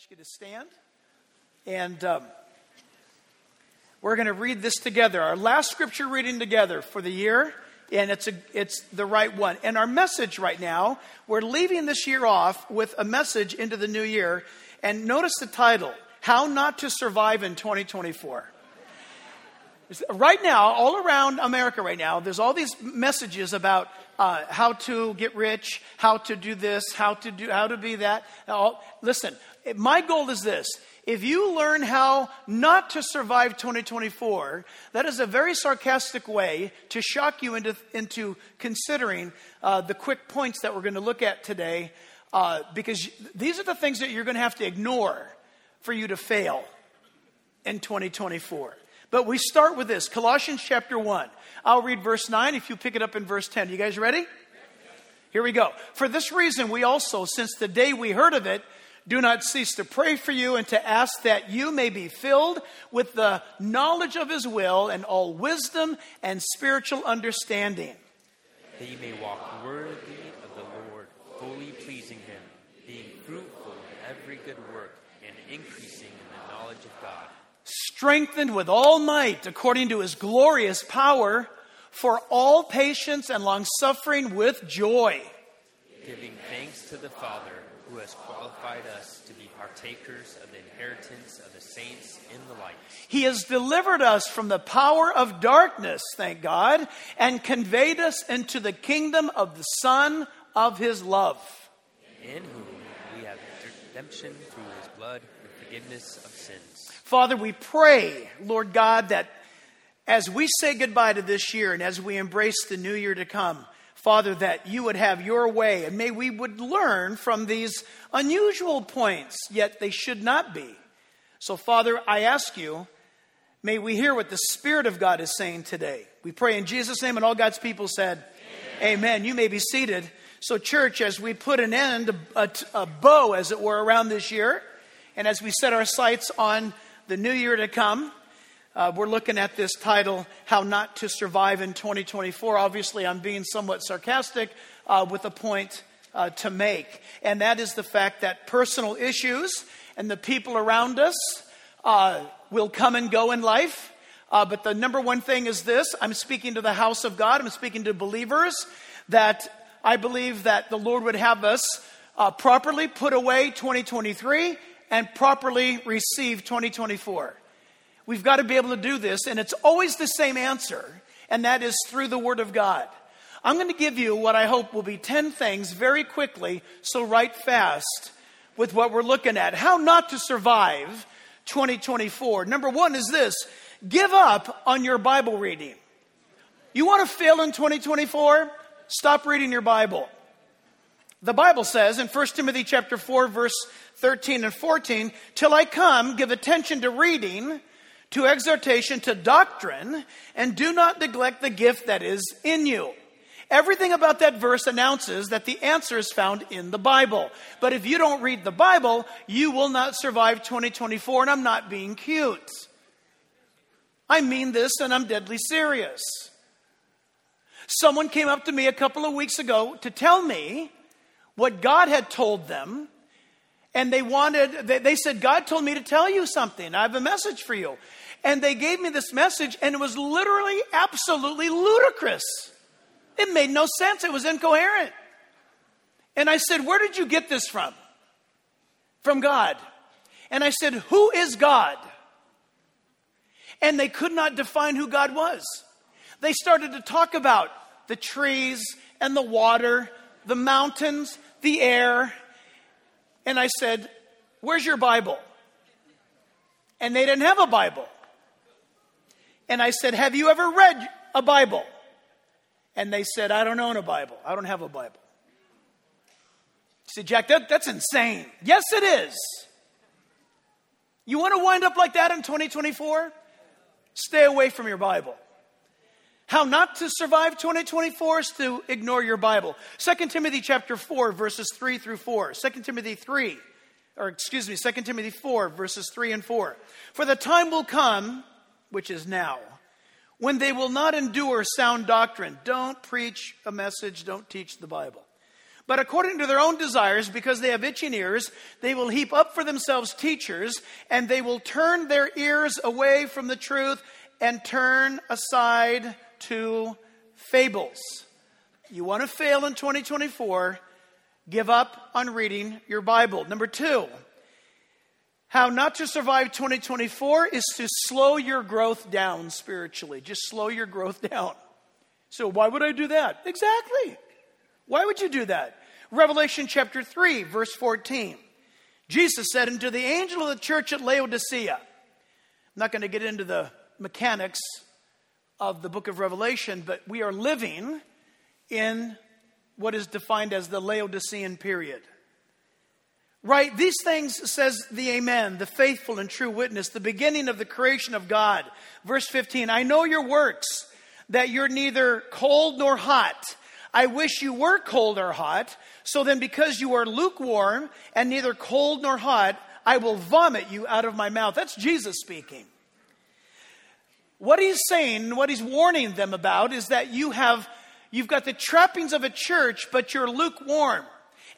ask you to stand. And um, we're going to read this together. Our last scripture reading together for the year, and it's, a, it's the right one. And our message right now, we're leaving this year off with a message into the new year. And notice the title How Not to Survive in 2024. Right now, all around America right now, there's all these messages about uh, how to get rich, how to do this, how to do, how to be that. listen, my goal is this. If you learn how not to survive 2024, that is a very sarcastic way to shock you into, into considering uh, the quick points that we're going to look at today, uh, because these are the things that you're going to have to ignore for you to fail in 2024. But we start with this Colossians chapter 1. I'll read verse 9 if you pick it up in verse 10. You guys ready? Here we go. For this reason, we also, since the day we heard of it, do not cease to pray for you and to ask that you may be filled with the knowledge of his will and all wisdom and spiritual understanding. That you may walk worthy of the Lord, fully pleasing him, being fruitful in every good work and increasing in the knowledge of God. Strengthened with all might according to his glorious power for all patience and long suffering with joy. Giving thanks to the Father who has qualified us to be partakers of the inheritance of the saints in the light. He has delivered us from the power of darkness, thank God, and conveyed us into the kingdom of the Son of His love. In whom we have redemption through His blood, the forgiveness of. Father, we pray, Lord God, that as we say goodbye to this year and as we embrace the new year to come, Father, that you would have your way, and may we would learn from these unusual points, yet they should not be. So, Father, I ask you, may we hear what the Spirit of God is saying today. We pray in Jesus' name, and all God's people said, Amen. Amen. You may be seated. So, church, as we put an end, a, a, a bow, as it were, around this year, and as we set our sights on the new year to come, uh, we're looking at this title, How Not to Survive in 2024. Obviously, I'm being somewhat sarcastic uh, with a point uh, to make, and that is the fact that personal issues and the people around us uh, will come and go in life. Uh, but the number one thing is this I'm speaking to the house of God, I'm speaking to believers that I believe that the Lord would have us uh, properly put away 2023 and properly receive 2024. We've got to be able to do this, and it's always the same answer, and that is through the Word of God. I'm going to give you what I hope will be 10 things very quickly, so write fast with what we're looking at. How not to survive 2024. Number one is this give up on your Bible reading. You want to fail in 2024? Stop reading your Bible. The Bible says in 1 Timothy chapter 4 verse 13 and 14, till I come, give attention to reading, to exhortation, to doctrine, and do not neglect the gift that is in you. Everything about that verse announces that the answer is found in the Bible. But if you don't read the Bible, you will not survive 2024, and I'm not being cute. I mean this, and I'm deadly serious. Someone came up to me a couple of weeks ago to tell me what God had told them and they wanted they, they, said god told me to tell you something i have a message for you and they gave me this message, and it was literally absolutely ludicrous. It made no sense, it was incoherent. And I said, Where did you get this from? From God. And I said, Who is God? And they could not define who God was. They started to talk about the trees and the water, the mountains, the air. And I said, Where's your Bible? And they didn't have a Bible. And I said, Have you ever read a Bible? And they said, I don't own a Bible. I don't have a Bible. I said, Jack, that, that's insane. Yes, it is. You want to wind up like that in 2024? Stay away from your Bible. How not to survive 2024 is to ignore your Bible. 2 Timothy chapter 4 verses 3 through 4. 2 Timothy 3 or excuse me, 2 Timothy 4 verses 3 and 4. For the time will come which is now. When they will not endure sound doctrine, don't preach a message, don't teach the Bible. But according to their own desires, because they have itching ears, they will heap up for themselves teachers, and they will turn their ears away from the truth and turn aside to fables. You want to fail in 2024, give up on reading your Bible. Number two, how not to survive 2024 is to slow your growth down spiritually. Just slow your growth down. So, why would I do that? Exactly. Why would you do that? Revelation chapter 3, verse 14. Jesus said unto the angel of the church at Laodicea, I'm not going to get into the mechanics of the book of Revelation, but we are living in what is defined as the Laodicean period. Right? These things, says the Amen, the faithful and true witness, the beginning of the creation of God. Verse 15 I know your works, that you're neither cold nor hot. I wish you were cold or hot. So then, because you are lukewarm and neither cold nor hot, I will vomit you out of my mouth. That's Jesus speaking. What he's saying, what he's warning them about is that you have you've got the trappings of a church, but you're lukewarm.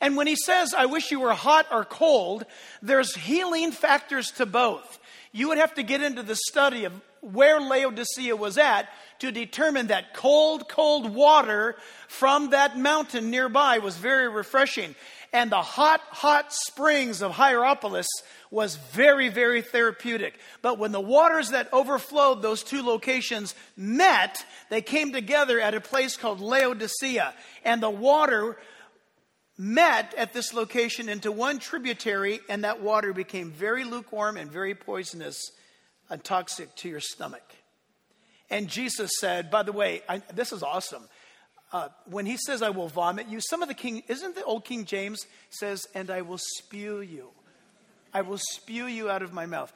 And when he says, I wish you were hot or cold, there's healing factors to both. You would have to get into the study of where Laodicea was at to determine that cold, cold water from that mountain nearby was very refreshing. And the hot, hot springs of Hierapolis was very, very therapeutic. But when the waters that overflowed those two locations met, they came together at a place called Laodicea. And the water met at this location into one tributary, and that water became very lukewarm and very poisonous and toxic to your stomach. And Jesus said, by the way, I, this is awesome. Uh, when he says, I will vomit you, some of the king, isn't the old King James says, and I will spew you. I will spew you out of my mouth.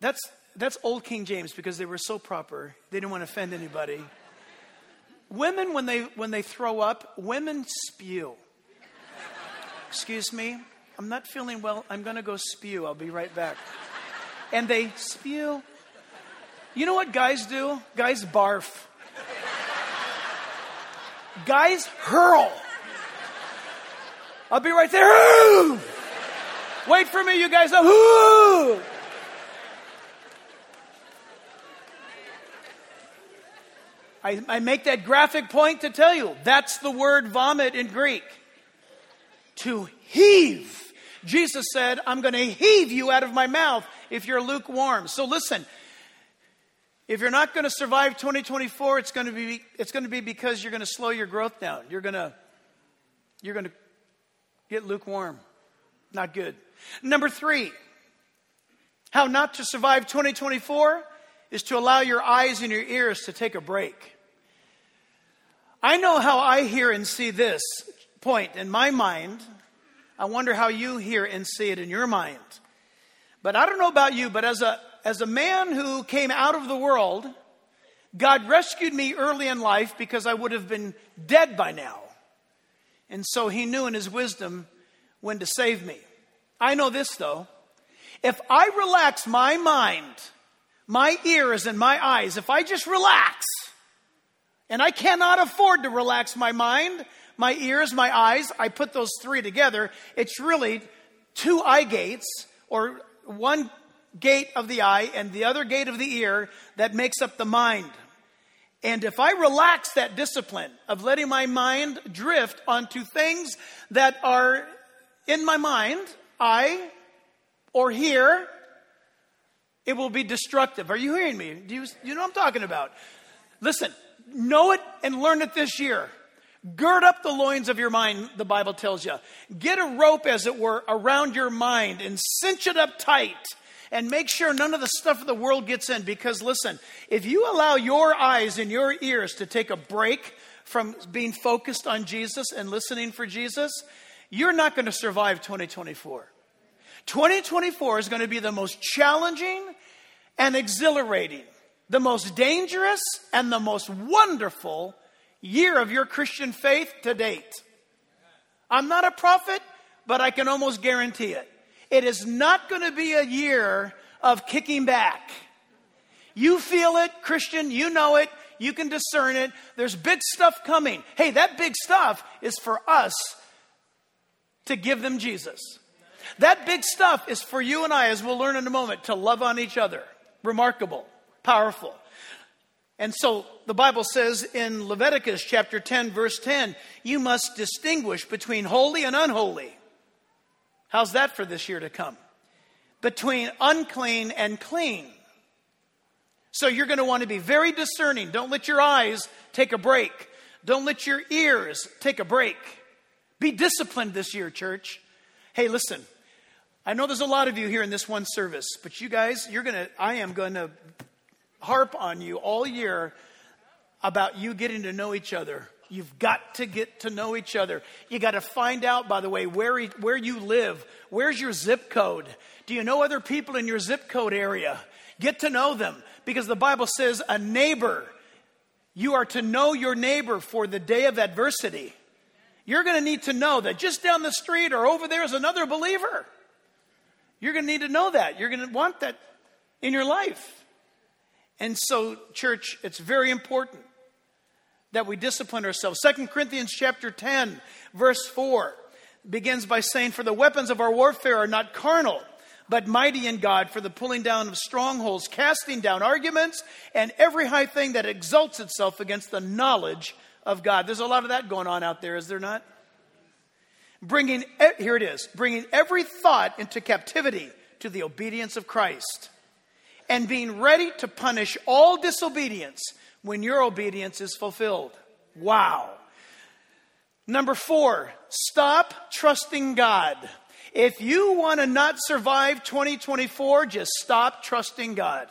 That's, that's old King James because they were so proper. They didn't want to offend anybody. women, when they, when they throw up, women spew. Excuse me, I'm not feeling well. I'm going to go spew. I'll be right back. And they spew you know what guys do? Guys barf. Guys hurl. I'll be right there. Wait for me, you guys. I, I make that graphic point to tell you that's the word vomit in Greek. To heave. Jesus said, I'm going to heave you out of my mouth if you're lukewarm. So listen, if you're not going to survive 2024, it's going to be, it's going to be because you're going to slow your growth down. You're going to, you're going to get lukewarm. Not good. Number three, how not to survive 2024 is to allow your eyes and your ears to take a break. I know how I hear and see this point in my mind. I wonder how you hear and see it in your mind. But I don't know about you, but as a as a man who came out of the world, God rescued me early in life because I would have been dead by now. And so he knew in his wisdom when to save me. I know this though. If I relax my mind, my ears, and my eyes, if I just relax, and I cannot afford to relax my mind, my ears, my eyes, I put those three together, it's really two eye gates or one gate of the eye and the other gate of the ear that makes up the mind. And if I relax that discipline of letting my mind drift onto things that are in my mind, I or hear, it will be destructive. Are you hearing me? Do you, you know what I'm talking about? Listen, know it and learn it this year. Gird up the loins of your mind, the Bible tells you. Get a rope, as it were, around your mind and cinch it up tight and make sure none of the stuff of the world gets in. Because listen, if you allow your eyes and your ears to take a break from being focused on Jesus and listening for Jesus, you're not going to survive 2024. 2024 is going to be the most challenging and exhilarating, the most dangerous and the most wonderful year of your Christian faith to date. I'm not a prophet, but I can almost guarantee it. It is not going to be a year of kicking back. You feel it, Christian, you know it, you can discern it. There's big stuff coming. Hey, that big stuff is for us to give them Jesus. That big stuff is for you and I, as we'll learn in a moment, to love on each other. Remarkable, powerful. And so the Bible says in Leviticus chapter 10, verse 10, you must distinguish between holy and unholy. How's that for this year to come? Between unclean and clean. So you're going to want to be very discerning. Don't let your eyes take a break. Don't let your ears take a break. Be disciplined this year, church. Hey, listen, I know there's a lot of you here in this one service, but you guys, you're going to, I am going to harp on you all year about you getting to know each other. You've got to get to know each other. You got to find out, by the way, where, where you live. Where's your zip code? Do you know other people in your zip code area? Get to know them because the Bible says a neighbor, you are to know your neighbor for the day of adversity. You're going to need to know that just down the street or over there is another believer. You're going to need to know that. You're going to want that in your life. And so, church, it's very important that we discipline ourselves. Second Corinthians chapter 10, verse 4 begins by saying, For the weapons of our warfare are not carnal, but mighty in God for the pulling down of strongholds, casting down arguments, and every high thing that exalts itself against the knowledge of God. There's a lot of that going on out there, is there not? Bringing, here it is, bringing every thought into captivity to the obedience of Christ and being ready to punish all disobedience when your obedience is fulfilled. Wow. Number four, stop trusting God. If you want to not survive 2024, just stop trusting God.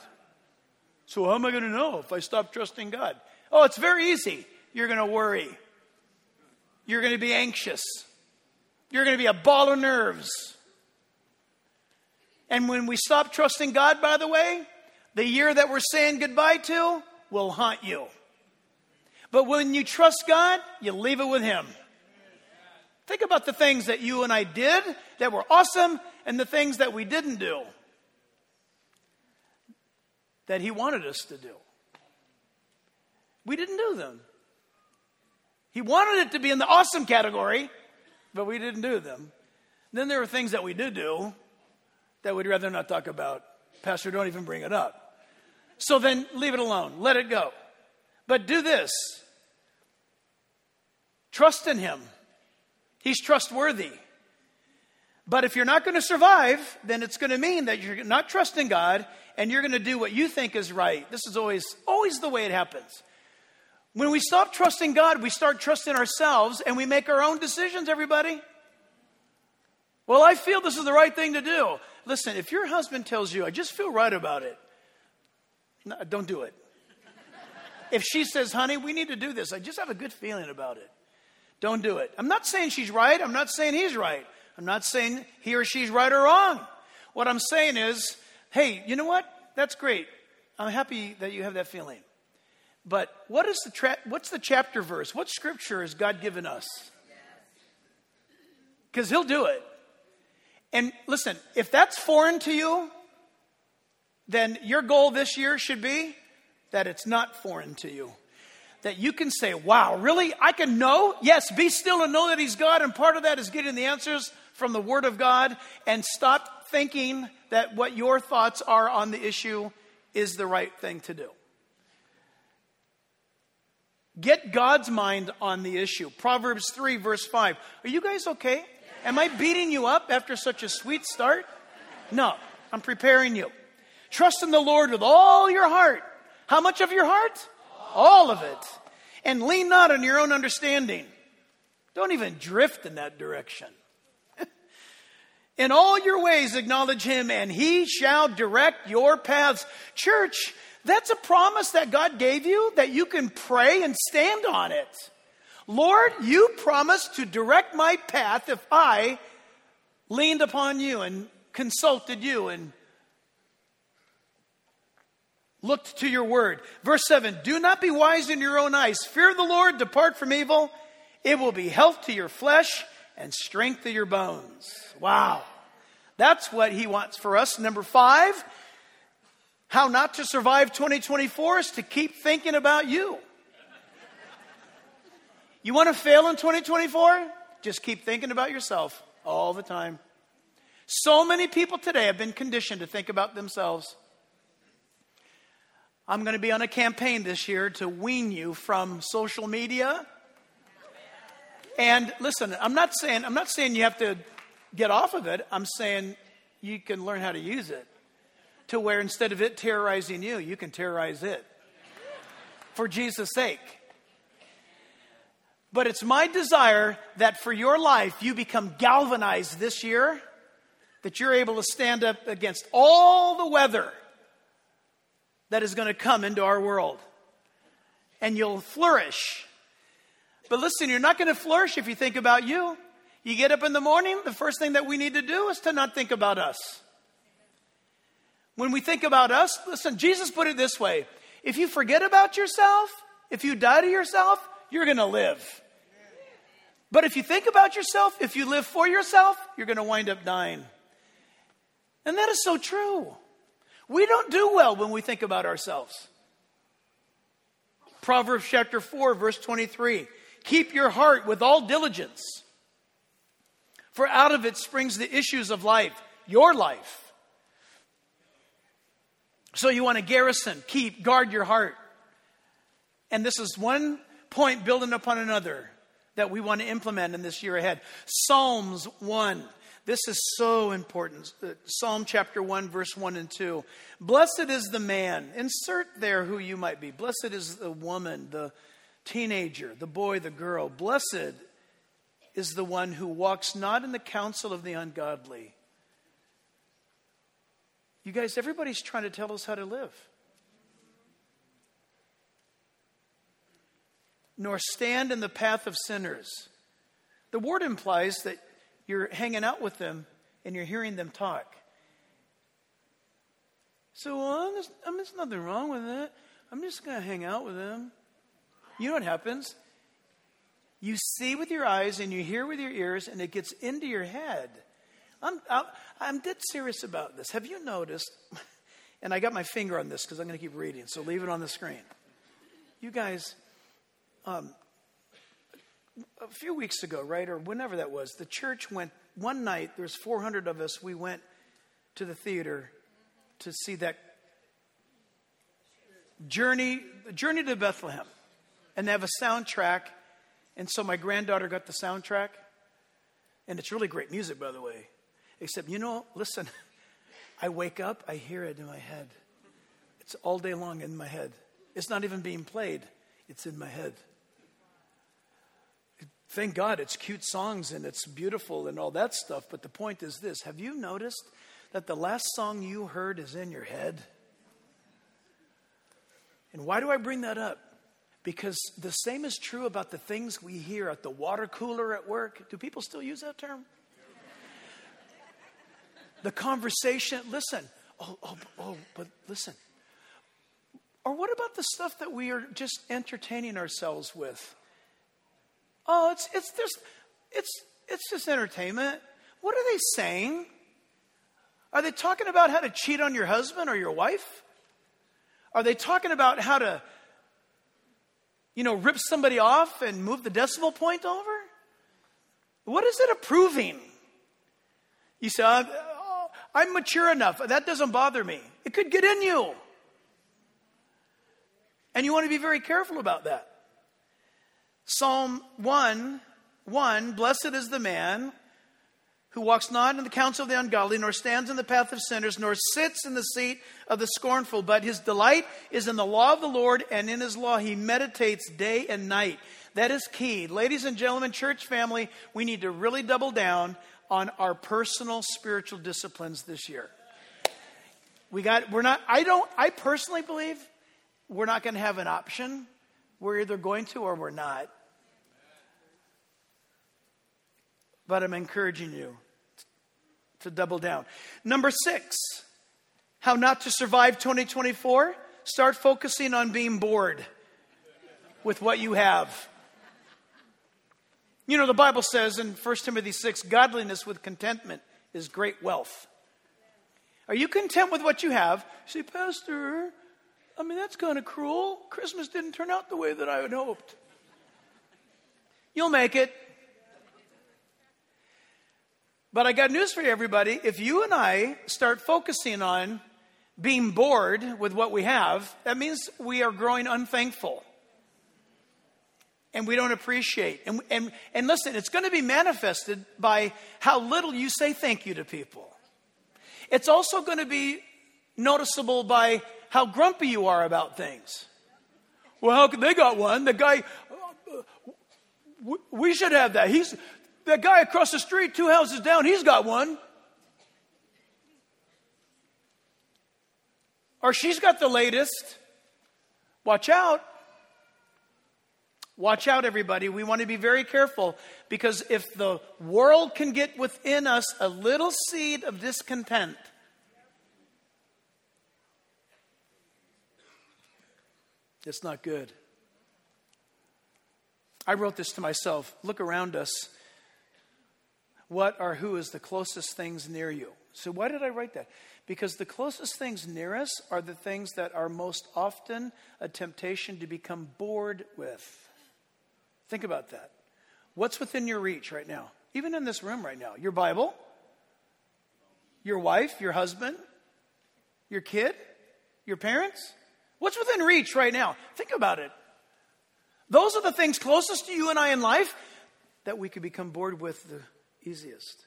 So, how am I going to know if I stop trusting God? Oh, it's very easy. You're going to worry. You're going to be anxious. You're going to be a ball of nerves. And when we stop trusting God, by the way, the year that we're saying goodbye to will haunt you. But when you trust God, you leave it with Him. Think about the things that you and I did that were awesome and the things that we didn't do that He wanted us to do. We didn't do them. He wanted it to be in the awesome category, but we didn't do them. Then there were things that we did do that we'd rather not talk about. Pastor, don't even bring it up. So then leave it alone, let it go. But do this trust in Him, He's trustworthy. But if you're not going to survive, then it's going to mean that you're not trusting God and you're going to do what you think is right. This is always always the way it happens. When we stop trusting God, we start trusting ourselves and we make our own decisions, everybody. Well, I feel this is the right thing to do. Listen, if your husband tells you, I just feel right about it, no, don't do it. if she says, honey, we need to do this, I just have a good feeling about it, don't do it. I'm not saying she's right. I'm not saying he's right. I'm not saying he or she's right or wrong. What I'm saying is, hey, you know what? That's great. I'm happy that you have that feeling. But what is the tra- what's the chapter verse? What scripture has God given us? Because He'll do it. And listen, if that's foreign to you, then your goal this year should be that it's not foreign to you. That you can say, wow, really? I can know? Yes, be still and know that He's God. And part of that is getting the answers from the Word of God and stop thinking that what your thoughts are on the issue is the right thing to do. Get God's mind on the issue. Proverbs 3, verse 5. Are you guys okay? Am I beating you up after such a sweet start? No, I'm preparing you. Trust in the Lord with all your heart. How much of your heart? All of it. And lean not on your own understanding. Don't even drift in that direction. in all your ways, acknowledge Him, and He shall direct your paths. Church, that's a promise that God gave you that you can pray and stand on it. Lord, you promised to direct my path if I leaned upon you and consulted you and looked to your word. Verse 7 Do not be wise in your own eyes. Fear the Lord, depart from evil. It will be health to your flesh and strength to your bones. Wow. That's what he wants for us. Number five, how not to survive 2024 is to keep thinking about you. You want to fail in 2024? Just keep thinking about yourself. all the time. So many people today have been conditioned to think about themselves. I'm going to be on a campaign this year to wean you from social media. And listen, I'm not saying I'm not saying you have to get off of it. I'm saying you can learn how to use it to where instead of it terrorizing you, you can terrorize it. For Jesus' sake. But it's my desire that for your life you become galvanized this year, that you're able to stand up against all the weather that is going to come into our world. And you'll flourish. But listen, you're not going to flourish if you think about you. You get up in the morning, the first thing that we need to do is to not think about us. When we think about us, listen, Jesus put it this way if you forget about yourself, if you die to yourself, you're going to live. But if you think about yourself, if you live for yourself, you're going to wind up dying. And that is so true. We don't do well when we think about ourselves. Proverbs chapter 4, verse 23 Keep your heart with all diligence, for out of it springs the issues of life, your life. So you want to garrison, keep, guard your heart. And this is one point building upon another that we want to implement in this year ahead. Psalms 1. This is so important. Uh, Psalm chapter 1, verse 1 and 2. Blessed is the man, insert there who you might be. Blessed is the woman, the teenager, the boy, the girl. Blessed is the one who walks not in the counsel of the ungodly. You guys, everybody's trying to tell us how to live. nor stand in the path of sinners. The word implies that you're hanging out with them and you're hearing them talk. So well, there's, I mean, there's nothing wrong with it. I'm just going to hang out with them. You know what happens? You see with your eyes and you hear with your ears, and it gets into your head. I'm, I'm, I'm dead serious about this. Have you noticed? And I got my finger on this because I'm going to keep reading, so leave it on the screen. You guys, um, a few weeks ago, right, or whenever that was, the church went one night. There's 400 of us. We went to the theater to see that journey, the journey to Bethlehem, and they have a soundtrack. And so my granddaughter got the soundtrack, and it's really great music, by the way. Except, you know, listen, I wake up, I hear it in my head. It's all day long in my head. It's not even being played, it's in my head thank God it's cute songs and it's beautiful and all that stuff. But the point is this have you noticed that the last song you heard is in your head? And why do I bring that up? Because the same is true about the things we hear at the water cooler at work. Do people still use that term? the conversation, listen, oh, oh, oh, but listen. Or what about the stuff that we are just entertaining ourselves with? Oh, it's, it's just, it's, it's just entertainment. What are they saying? Are they talking about how to cheat on your husband or your wife? Are they talking about how to, you know, rip somebody off and move the decimal point over? What is it approving? You say, uh, oh, I'm mature enough. That doesn't bother me. It could get in you. And you want to be very careful about that. Psalm 1 1 Blessed is the man who walks not in the counsel of the ungodly, nor stands in the path of sinners, nor sits in the seat of the scornful, but his delight is in the law of the Lord, and in his law he meditates day and night. That is key. Ladies and gentlemen, church family, we need to really double down on our personal spiritual disciplines this year. We got, we're not, I don't, I personally believe we're not going to have an option we're either going to or we're not. But I'm encouraging you to double down. Number six, how not to survive 2024. Start focusing on being bored with what you have. You know, the Bible says in 1 Timothy 6 godliness with contentment is great wealth. Are you content with what you have? Say, Pastor, I mean, that's kind of cruel. Christmas didn't turn out the way that I had hoped. You'll make it. But I got news for you, everybody. If you and I start focusing on being bored with what we have, that means we are growing unthankful. And we don't appreciate. And, and, and listen, it's going to be manifested by how little you say thank you to people. It's also going to be noticeable by how grumpy you are about things. Well, how could they got one? The guy, we should have that. He's that guy across the street, two houses down. He's got one. Or she's got the latest. Watch out. Watch out, everybody. We want to be very careful because if the world can get within us a little seed of discontent, it's not good. I wrote this to myself. Look around us. What or who is the closest things near you? So, why did I write that? Because the closest things near us are the things that are most often a temptation to become bored with. Think about that. What's within your reach right now? Even in this room right now? Your Bible? Your wife? Your husband? Your kid? Your parents? What's within reach right now? Think about it. Those are the things closest to you and I in life that we could become bored with the easiest.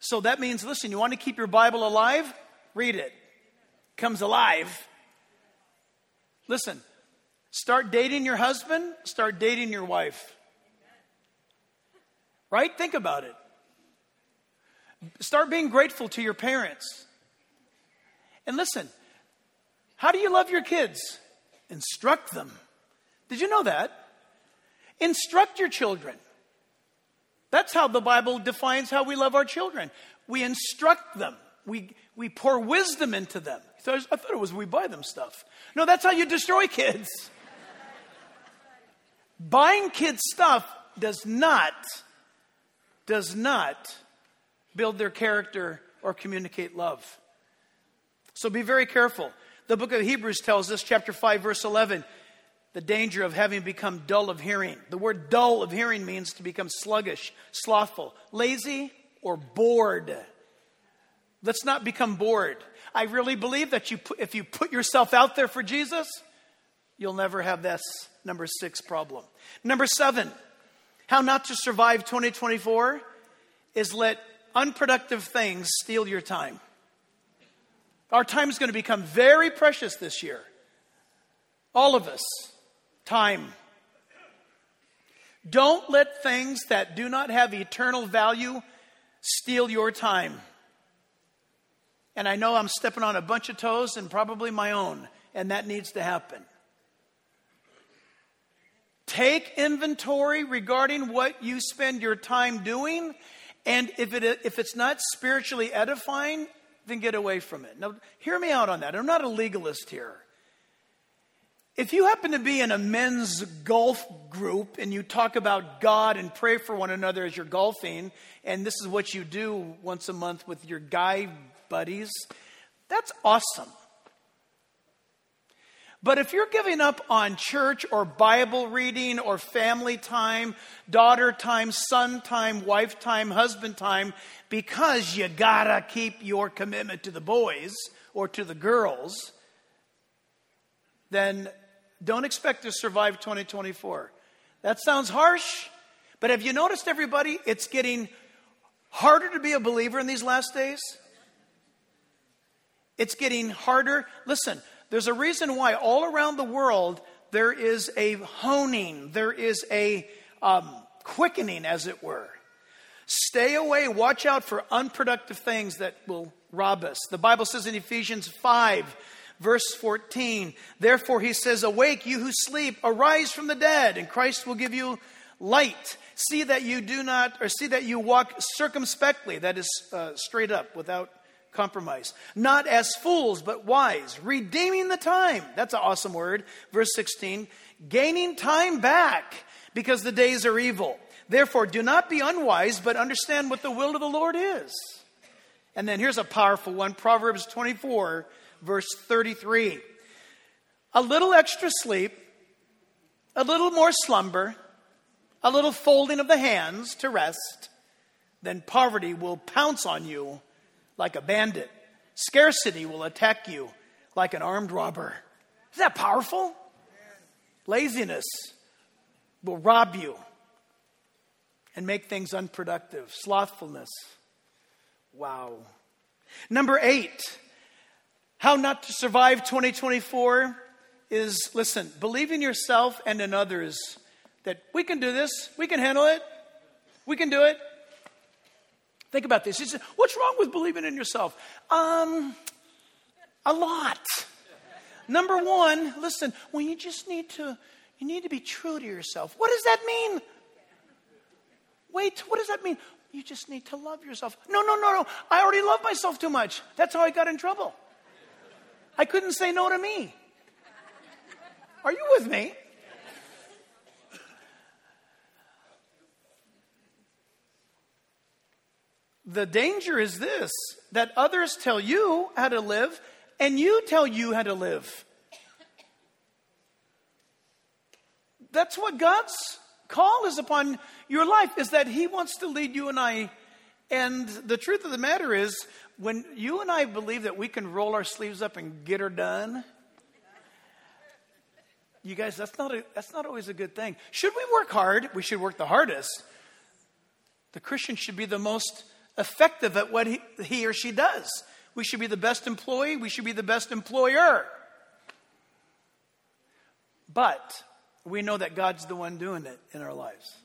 So that means, listen, you want to keep your Bible alive? Read it. Comes alive. Listen, start dating your husband, start dating your wife. Right? Think about it. Start being grateful to your parents. And listen, how do you love your kids? Instruct them. Did you know that? Instruct your children. That's how the Bible defines how we love our children. We instruct them, we, we pour wisdom into them. I thought it was we buy them stuff. No, that's how you destroy kids. Buying kids stuff does not, does not build their character or communicate love. So be very careful. The book of Hebrews tells us, chapter 5, verse 11, the danger of having become dull of hearing. The word dull of hearing means to become sluggish, slothful, lazy, or bored. Let's not become bored. I really believe that you put, if you put yourself out there for Jesus, you'll never have this number six problem. Number seven, how not to survive 2024 is let unproductive things steal your time. Our time is going to become very precious this year. All of us time. Don't let things that do not have eternal value steal your time. And I know I'm stepping on a bunch of toes and probably my own, and that needs to happen. Take inventory regarding what you spend your time doing, and if, it, if it's not spiritually edifying, then get away from it. Now, hear me out on that. I'm not a legalist here. If you happen to be in a men's golf group and you talk about God and pray for one another as you're golfing, and this is what you do once a month with your guy buddies, that's awesome. But if you're giving up on church or Bible reading or family time, daughter time, son time, wife time, husband time, because you gotta keep your commitment to the boys or to the girls, then don't expect to survive 2024. That sounds harsh, but have you noticed, everybody, it's getting harder to be a believer in these last days? It's getting harder. Listen, there's a reason why all around the world there is a honing, there is a um, quickening, as it were. Stay away, watch out for unproductive things that will rob us. The Bible says in Ephesians 5 verse 14. Therefore, he says, Awake, you who sleep, arise from the dead, and Christ will give you light. See that you do not, or see that you walk circumspectly, that is uh, straight up, without compromise. Not as fools, but wise, redeeming the time. That's an awesome word. Verse 16, gaining time back because the days are evil. Therefore, do not be unwise, but understand what the will of the Lord is. And then here's a powerful one Proverbs 24, verse 33. A little extra sleep, a little more slumber, a little folding of the hands to rest, then poverty will pounce on you like a bandit. Scarcity will attack you like an armed robber. Is that powerful? Laziness will rob you and make things unproductive. Slothfulness. Wow. Number eight, how not to survive 2024 is listen, believe in yourself and in others that we can do this, we can handle it, we can do it. Think about this. What's wrong with believing in yourself? Um, a lot. Number one, listen, well, you just need to, you need to be true to yourself. What does that mean? Wait, what does that mean? You just need to love yourself. No, no, no, no. I already love myself too much. That's how I got in trouble. I couldn't say no to me. Are you with me? The danger is this that others tell you how to live, and you tell you how to live. That's what God's call is upon your life, is that He wants to lead you and I. And the truth of the matter is, when you and I believe that we can roll our sleeves up and get her done, you guys, that's not, a, that's not always a good thing. Should we work hard? We should work the hardest. The Christian should be the most effective at what he, or she does. We should be the best employee, we should be the best employer. But we know that God's the one doing it in our lives.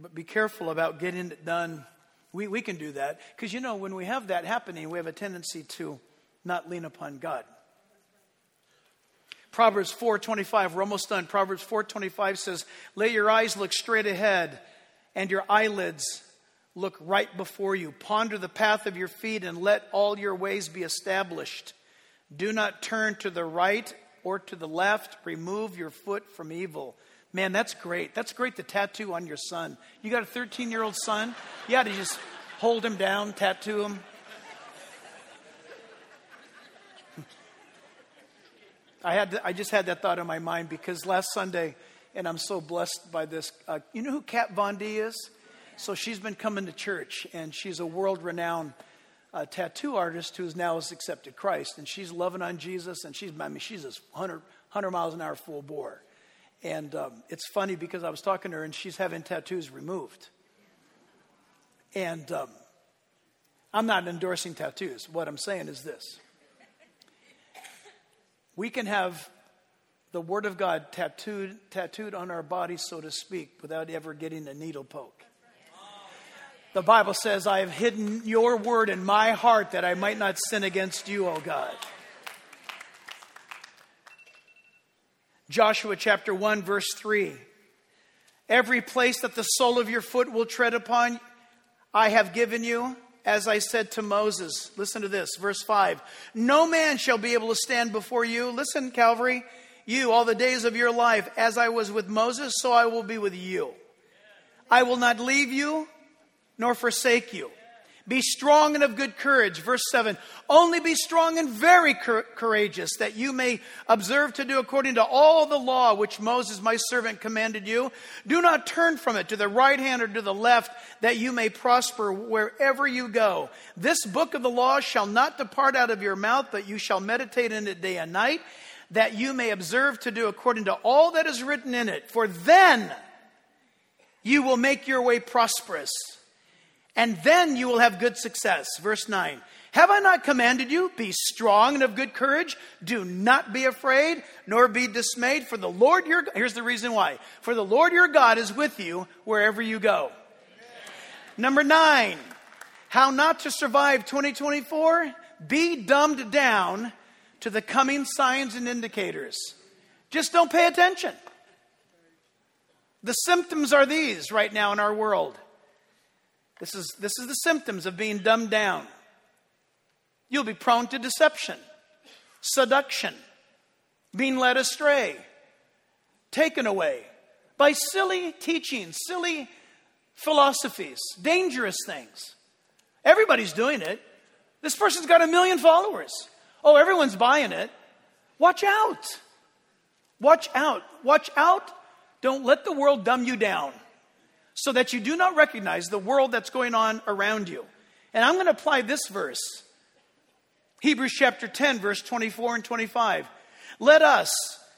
But be careful about getting it done. We, we can do that. Because, you know, when we have that happening, we have a tendency to not lean upon God. Proverbs 4:25, we're almost done. Proverbs 4:25 says, "Let your eyes look straight ahead and your eyelids look right before you. Ponder the path of your feet and let all your ways be established. Do not turn to the right or to the left. Remove your foot from evil." Man, that's great. That's great to tattoo on your son. You got a 13-year-old son? Got to just hold him down, tattoo him. I, had I just had that thought in my mind because last Sunday, and I'm so blessed by this. Uh, you know who Kat Von D is? So she's been coming to church, and she's a world renowned uh, tattoo artist who now has accepted Christ, and she's loving on Jesus, and she's I mean she's a 100, 100 miles an hour full bore. And um, it's funny because I was talking to her, and she's having tattoos removed. And um, I'm not endorsing tattoos. What I'm saying is this we can have the Word of God tattooed, tattooed on our bodies, so to speak, without ever getting a needle poke. The Bible says, I have hidden your word in my heart that I might not sin against you, O God. Joshua chapter 1, verse 3. Every place that the sole of your foot will tread upon, I have given you as I said to Moses. Listen to this, verse 5. No man shall be able to stand before you. Listen, Calvary, you all the days of your life. As I was with Moses, so I will be with you. I will not leave you nor forsake you. Be strong and of good courage. Verse 7 Only be strong and very courageous, that you may observe to do according to all the law which Moses, my servant, commanded you. Do not turn from it to the right hand or to the left, that you may prosper wherever you go. This book of the law shall not depart out of your mouth, but you shall meditate in it day and night, that you may observe to do according to all that is written in it. For then you will make your way prosperous and then you will have good success. Verse 9. Have I not commanded you? Be strong and of good courage. Do not be afraid, nor be dismayed, for the Lord your here's the reason why. For the Lord your God is with you wherever you go. Number 9. How not to survive 2024? Be dumbed down to the coming signs and indicators. Just don't pay attention. The symptoms are these right now in our world this is, this is the symptoms of being dumbed down. You'll be prone to deception, seduction, being led astray, taken away by silly teachings, silly philosophies, dangerous things. Everybody's doing it. This person's got a million followers. Oh, everyone's buying it. Watch out. Watch out. Watch out Don't let the world dumb you down so that you do not recognize the world that's going on around you. And I'm going to apply this verse Hebrews chapter 10, verse 24 and 25. Let us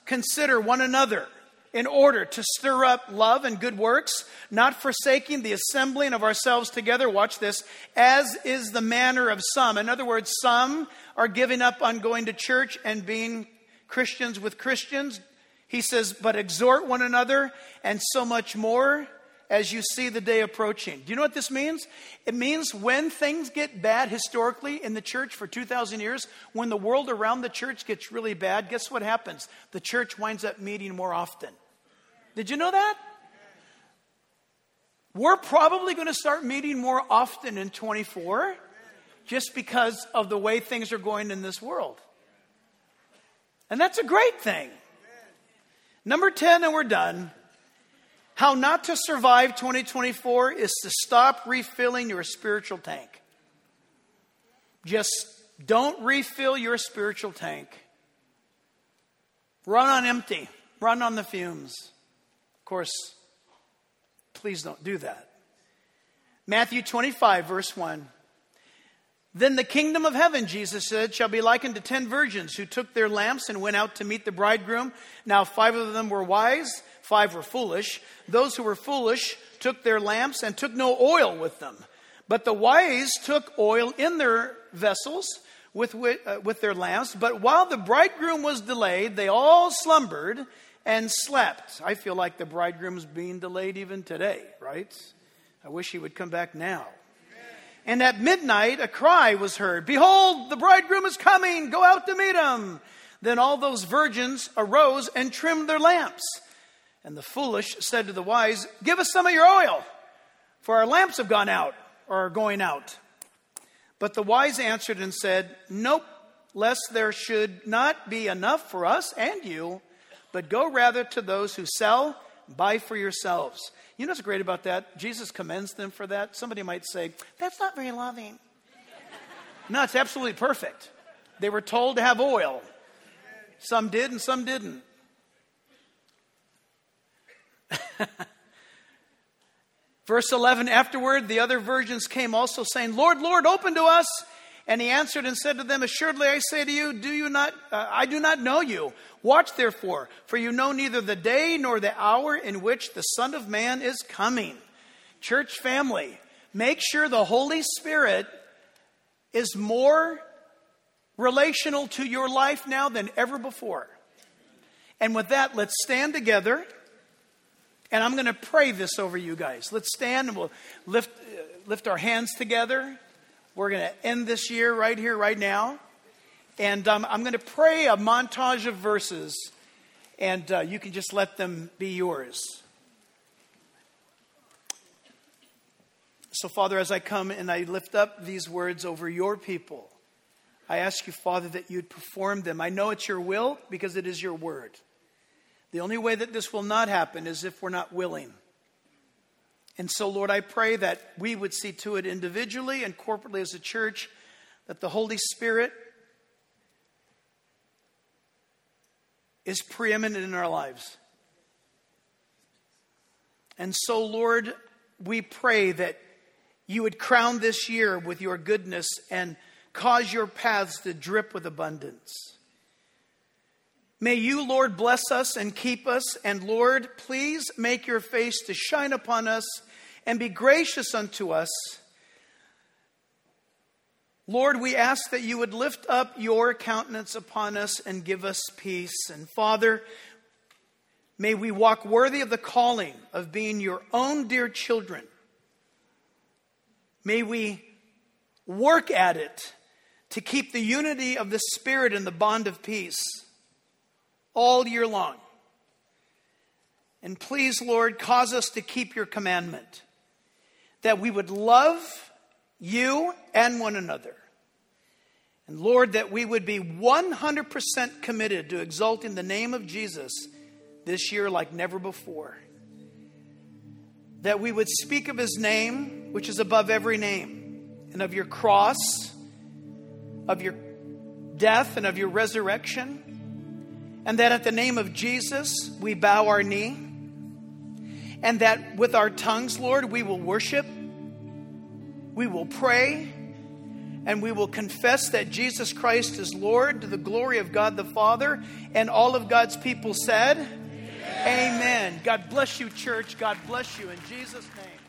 consider one another in order to stir up love and good works, not forsaking the assembling of ourselves together. Watch this, as is the manner of some. In other words, some are giving up on going to church and being Christians with Christians. He says, but exhort one another, and so much more as you see the day approaching. Do you know what this means? It means when things get bad historically in the church for 2,000 years, when the world around the church gets really bad, guess what happens? The church winds up meeting more often. Did you know that? We're probably going to start meeting more often in 24 just because of the way things are going in this world. And that's a great thing. Number 10, and we're done. How not to survive 2024 is to stop refilling your spiritual tank. Just don't refill your spiritual tank. Run on empty, run on the fumes. Of course, please don't do that. Matthew 25, verse 1. Then the kingdom of heaven, Jesus said, shall be likened to ten virgins who took their lamps and went out to meet the bridegroom. Now, five of them were wise, five were foolish. Those who were foolish took their lamps and took no oil with them. But the wise took oil in their vessels with, uh, with their lamps. But while the bridegroom was delayed, they all slumbered and slept. I feel like the bridegroom's being delayed even today, right? I wish he would come back now. And at midnight, a cry was heard Behold, the bridegroom is coming, go out to meet him. Then all those virgins arose and trimmed their lamps. And the foolish said to the wise, Give us some of your oil, for our lamps have gone out, or are going out. But the wise answered and said, Nope, lest there should not be enough for us and you, but go rather to those who sell, buy for yourselves. You know what's great about that? Jesus commends them for that. Somebody might say, that's not very loving. no, it's absolutely perfect. They were told to have oil. Some did and some didn't. Verse 11 Afterward, the other virgins came also, saying, Lord, Lord, open to us. And he answered and said to them, Assuredly I say to you, do you not, uh, I do not know you. Watch therefore, for you know neither the day nor the hour in which the Son of Man is coming. Church family, make sure the Holy Spirit is more relational to your life now than ever before. And with that, let's stand together. And I'm going to pray this over you guys. Let's stand and we'll lift, lift our hands together. We're going to end this year right here, right now. And um, I'm going to pray a montage of verses, and uh, you can just let them be yours. So, Father, as I come and I lift up these words over your people, I ask you, Father, that you'd perform them. I know it's your will because it is your word. The only way that this will not happen is if we're not willing. And so, Lord, I pray that we would see to it individually and corporately as a church that the Holy Spirit is preeminent in our lives. And so, Lord, we pray that you would crown this year with your goodness and cause your paths to drip with abundance. May you, Lord, bless us and keep us. And Lord, please make your face to shine upon us and be gracious unto us. Lord, we ask that you would lift up your countenance upon us and give us peace. And Father, may we walk worthy of the calling of being your own dear children. May we work at it to keep the unity of the Spirit and the bond of peace all year long. And please, Lord, cause us to keep your commandment that we would love you and one another. And Lord, that we would be 100% committed to exalting the name of Jesus this year like never before. That we would speak of his name, which is above every name, and of your cross, of your death, and of your resurrection. And that at the name of Jesus, we bow our knee and that with our tongues, Lord, we will worship, we will pray, and we will confess that Jesus Christ is Lord to the glory of God the Father. And all of God's people said, Amen. Amen. God bless you, church. God bless you in Jesus' name.